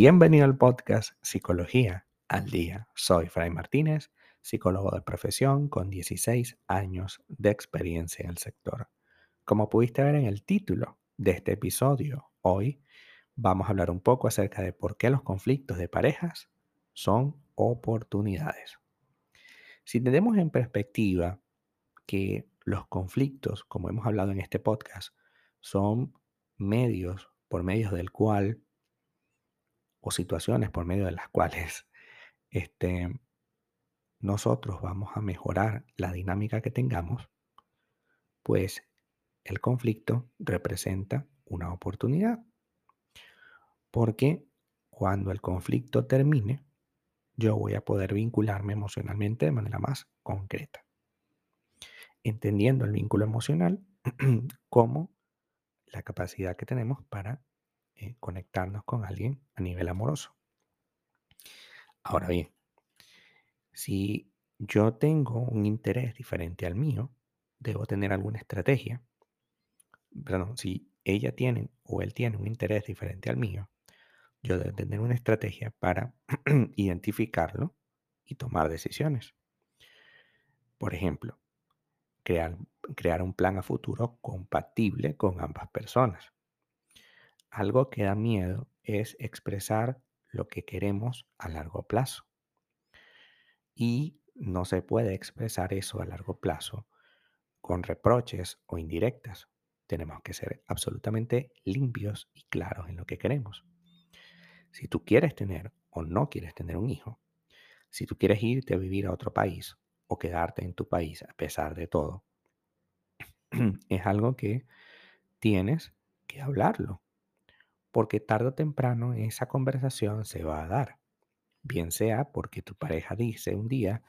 Bienvenido al podcast Psicología al Día. Soy Fray Martínez, psicólogo de profesión con 16 años de experiencia en el sector. Como pudiste ver en el título de este episodio, hoy vamos a hablar un poco acerca de por qué los conflictos de parejas son oportunidades. Si tenemos en perspectiva que los conflictos, como hemos hablado en este podcast, son medios por medios del cual o situaciones por medio de las cuales este, nosotros vamos a mejorar la dinámica que tengamos, pues el conflicto representa una oportunidad. Porque cuando el conflicto termine, yo voy a poder vincularme emocionalmente de manera más concreta. Entendiendo el vínculo emocional como la capacidad que tenemos para eh, conectarnos con alguien a nivel amoroso. Ahora bien, si yo tengo un interés diferente al mío, debo tener alguna estrategia. Perdón, si ella tiene o él tiene un interés diferente al mío, yo debo tener una estrategia para identificarlo y tomar decisiones. Por ejemplo, crear, un plan a futuro compatible con ambas personas. Algo que da miedo es expresar lo que queremos a largo plazo. Y no se puede expresar eso a largo plazo con reproches o indirectas. Tenemos que ser absolutamente limpios y claros en lo que queremos. Si tú quieres tener o no quieres tener un hijo, si tú quieres irte a vivir a otro país o quedarte en tu país a pesar de todo, es algo que tienes que hablarlo porque tarde o temprano esa conversación se va a dar. Bien sea porque tu pareja dice un día,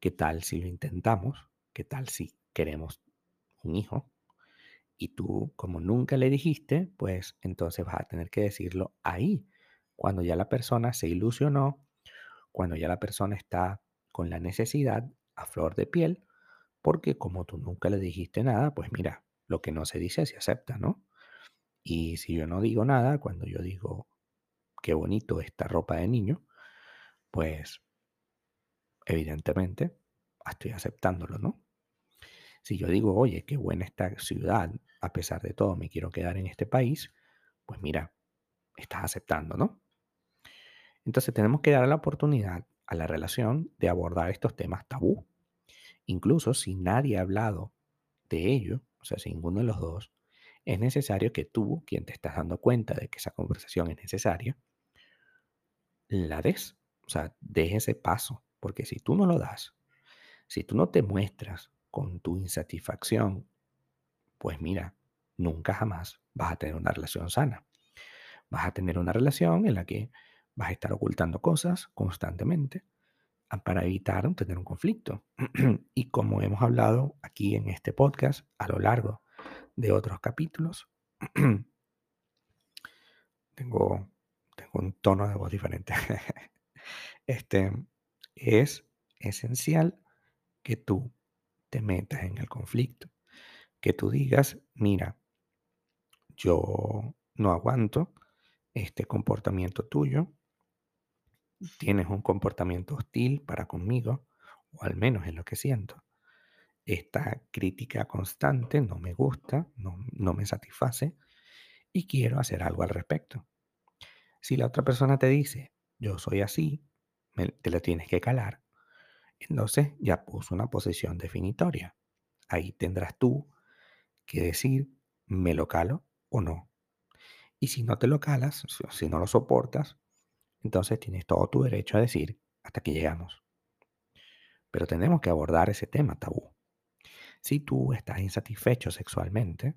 ¿qué tal si lo intentamos? ¿Qué tal si queremos un hijo? Y tú, como nunca le dijiste, pues entonces vas a tener que decirlo ahí, cuando ya la persona se ilusionó, cuando ya la persona está con la necesidad flor de piel, porque como tú nunca le dijiste nada, pues mira, lo que no se dice se acepta, ¿no? Y si yo no digo nada, cuando yo digo qué bonito esta ropa de niño, pues evidentemente estoy aceptándolo, ¿no? Si yo digo, oye, qué buena esta ciudad, a pesar de todo me quiero quedar en este país, pues mira, estás aceptando, ¿no? Entonces tenemos que dar la oportunidad a la relación de abordar estos temas tabú. Incluso si nadie ha hablado de ello, o sea, si ninguno de los dos, es necesario que tú, quien te estás dando cuenta de que esa conversación es necesaria, la des. O sea, des ese paso. Porque si tú no lo das, si tú no te muestras con tu insatisfacción, pues mira, nunca jamás vas a tener una relación sana. Vas a tener una relación en la que vas a estar ocultando cosas constantemente para evitar tener un conflicto. y como hemos hablado aquí en este podcast a lo largo de otros capítulos. tengo, tengo un tono de voz diferente. este, es esencial que tú te metas en el conflicto, que tú digas, mira, yo no aguanto este comportamiento tuyo, tienes un comportamiento hostil para conmigo, o al menos es lo que siento esta crítica constante no me gusta, no, me satisface y quiero hacer algo al respecto. Si la otra persona te dice, yo soy así, te lo tienes que calar, entonces ya puso una posición definitoria. Ahí tendrás tú que decir, me lo calo o no. Y si no te lo calas, si no lo soportas, entonces tienes todo tu derecho a decir, hasta que llegamos. Pero tenemos que abordar ese tema tabú. Si tú estás insatisfecho sexualmente,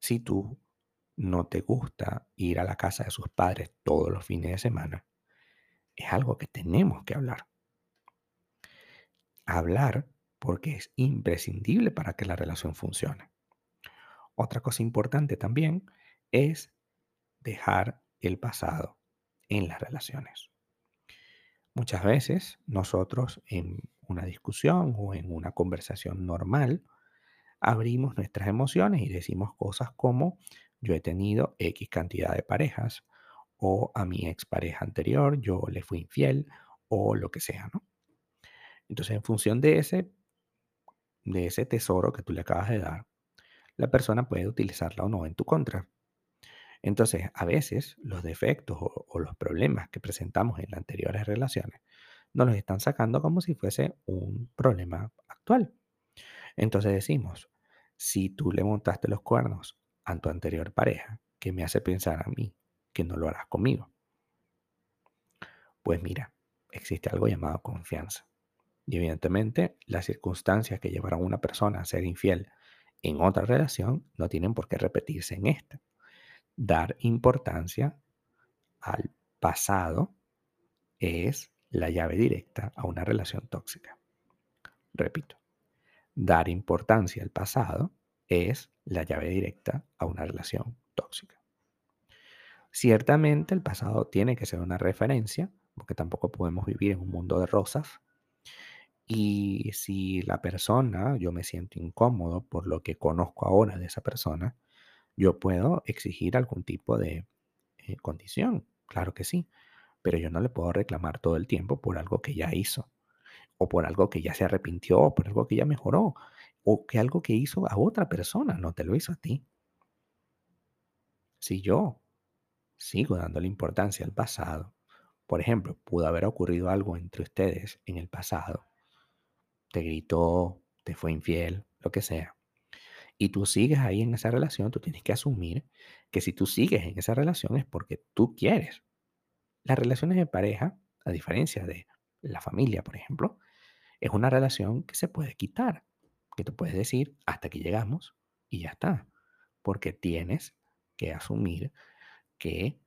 si tú no te gusta ir a la casa de sus padres todos los fines de semana, es algo que tenemos que hablar. Hablar porque es imprescindible para que la relación funcione. Otra cosa importante también es dejar el pasado en las relaciones. Muchas veces nosotros en una discusión o en una conversación normal, abrimos nuestras emociones y decimos cosas como yo he tenido X cantidad de parejas o a mi expareja anterior yo le fui infiel o lo que sea, ¿no? Entonces, en función de ese, de ese tesoro que tú le acabas de dar, la persona puede utilizarla o no en tu contra. Entonces, a veces los defectos o, los problemas que presentamos en las anteriores relaciones nos los están sacando como si fuese un problema actual. Entonces decimos, si tú le montaste los cuernos a tu anterior pareja, ¿qué me hace pensar a mí que no lo harás conmigo? Pues mira, existe algo llamado confianza. Y evidentemente las circunstancias que llevaron a una persona a ser infiel en otra relación no tienen por qué repetirse en esta. Dar importancia al pasado es la llave directa a una relación tóxica. Repito, dar importancia al pasado es la llave directa a una relación tóxica. Ciertamente el pasado tiene que ser una referencia, porque tampoco podemos vivir en un mundo de rosas. Y si la persona, yo me siento incómodo por lo que conozco ahora de esa persona, yo puedo exigir algún tipo de eh, condición, claro que sí, pero yo no le puedo reclamar todo el tiempo por algo que ya hizo, o por algo que ya se arrepintió, o por algo que ya mejoró, o que algo que hizo a otra persona, no te lo hizo a ti. Si yo sigo dándole importancia al pasado, por ejemplo, pudo haber ocurrido algo entre ustedes en el pasado, te gritó, te fue infiel, lo que sea, y tú sigues ahí en esa relación, tú tienes que asumir que si tú sigues en esa relación es porque tú quieres. Las relaciones de pareja, a diferencia de la familia, por ejemplo, es una relación que se puede quitar, que tú puedes decir hasta que llegamos y ya está, porque tienes que asumir que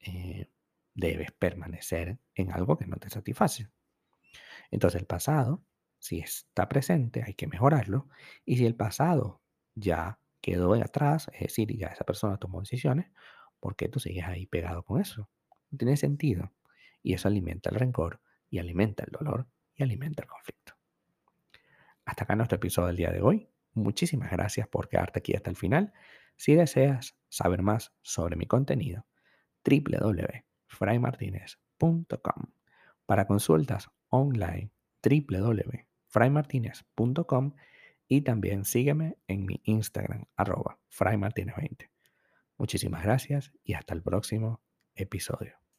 eh, debes permanecer en algo que no te satisface. Entonces el pasado, si está presente, hay que mejorarlo, y si el pasado ya quedó atrás, es decir, ya esa persona tomó decisiones, ¿por qué tú sigues ahí pegado con eso? No tiene sentido. Y eso alimenta el rencor y alimenta el dolor y alimenta el conflicto. Hasta acá nuestro episodio del día de hoy. Muchísimas gracias por quedarte aquí hasta el final. Si deseas saber más sobre mi contenido, www.fraymartinez.com. Para consultas online, www.fraymartinez.com y también sígueme en mi Instagram, arroba fraymartinez20. Muchísimas gracias y hasta el próximo episodio.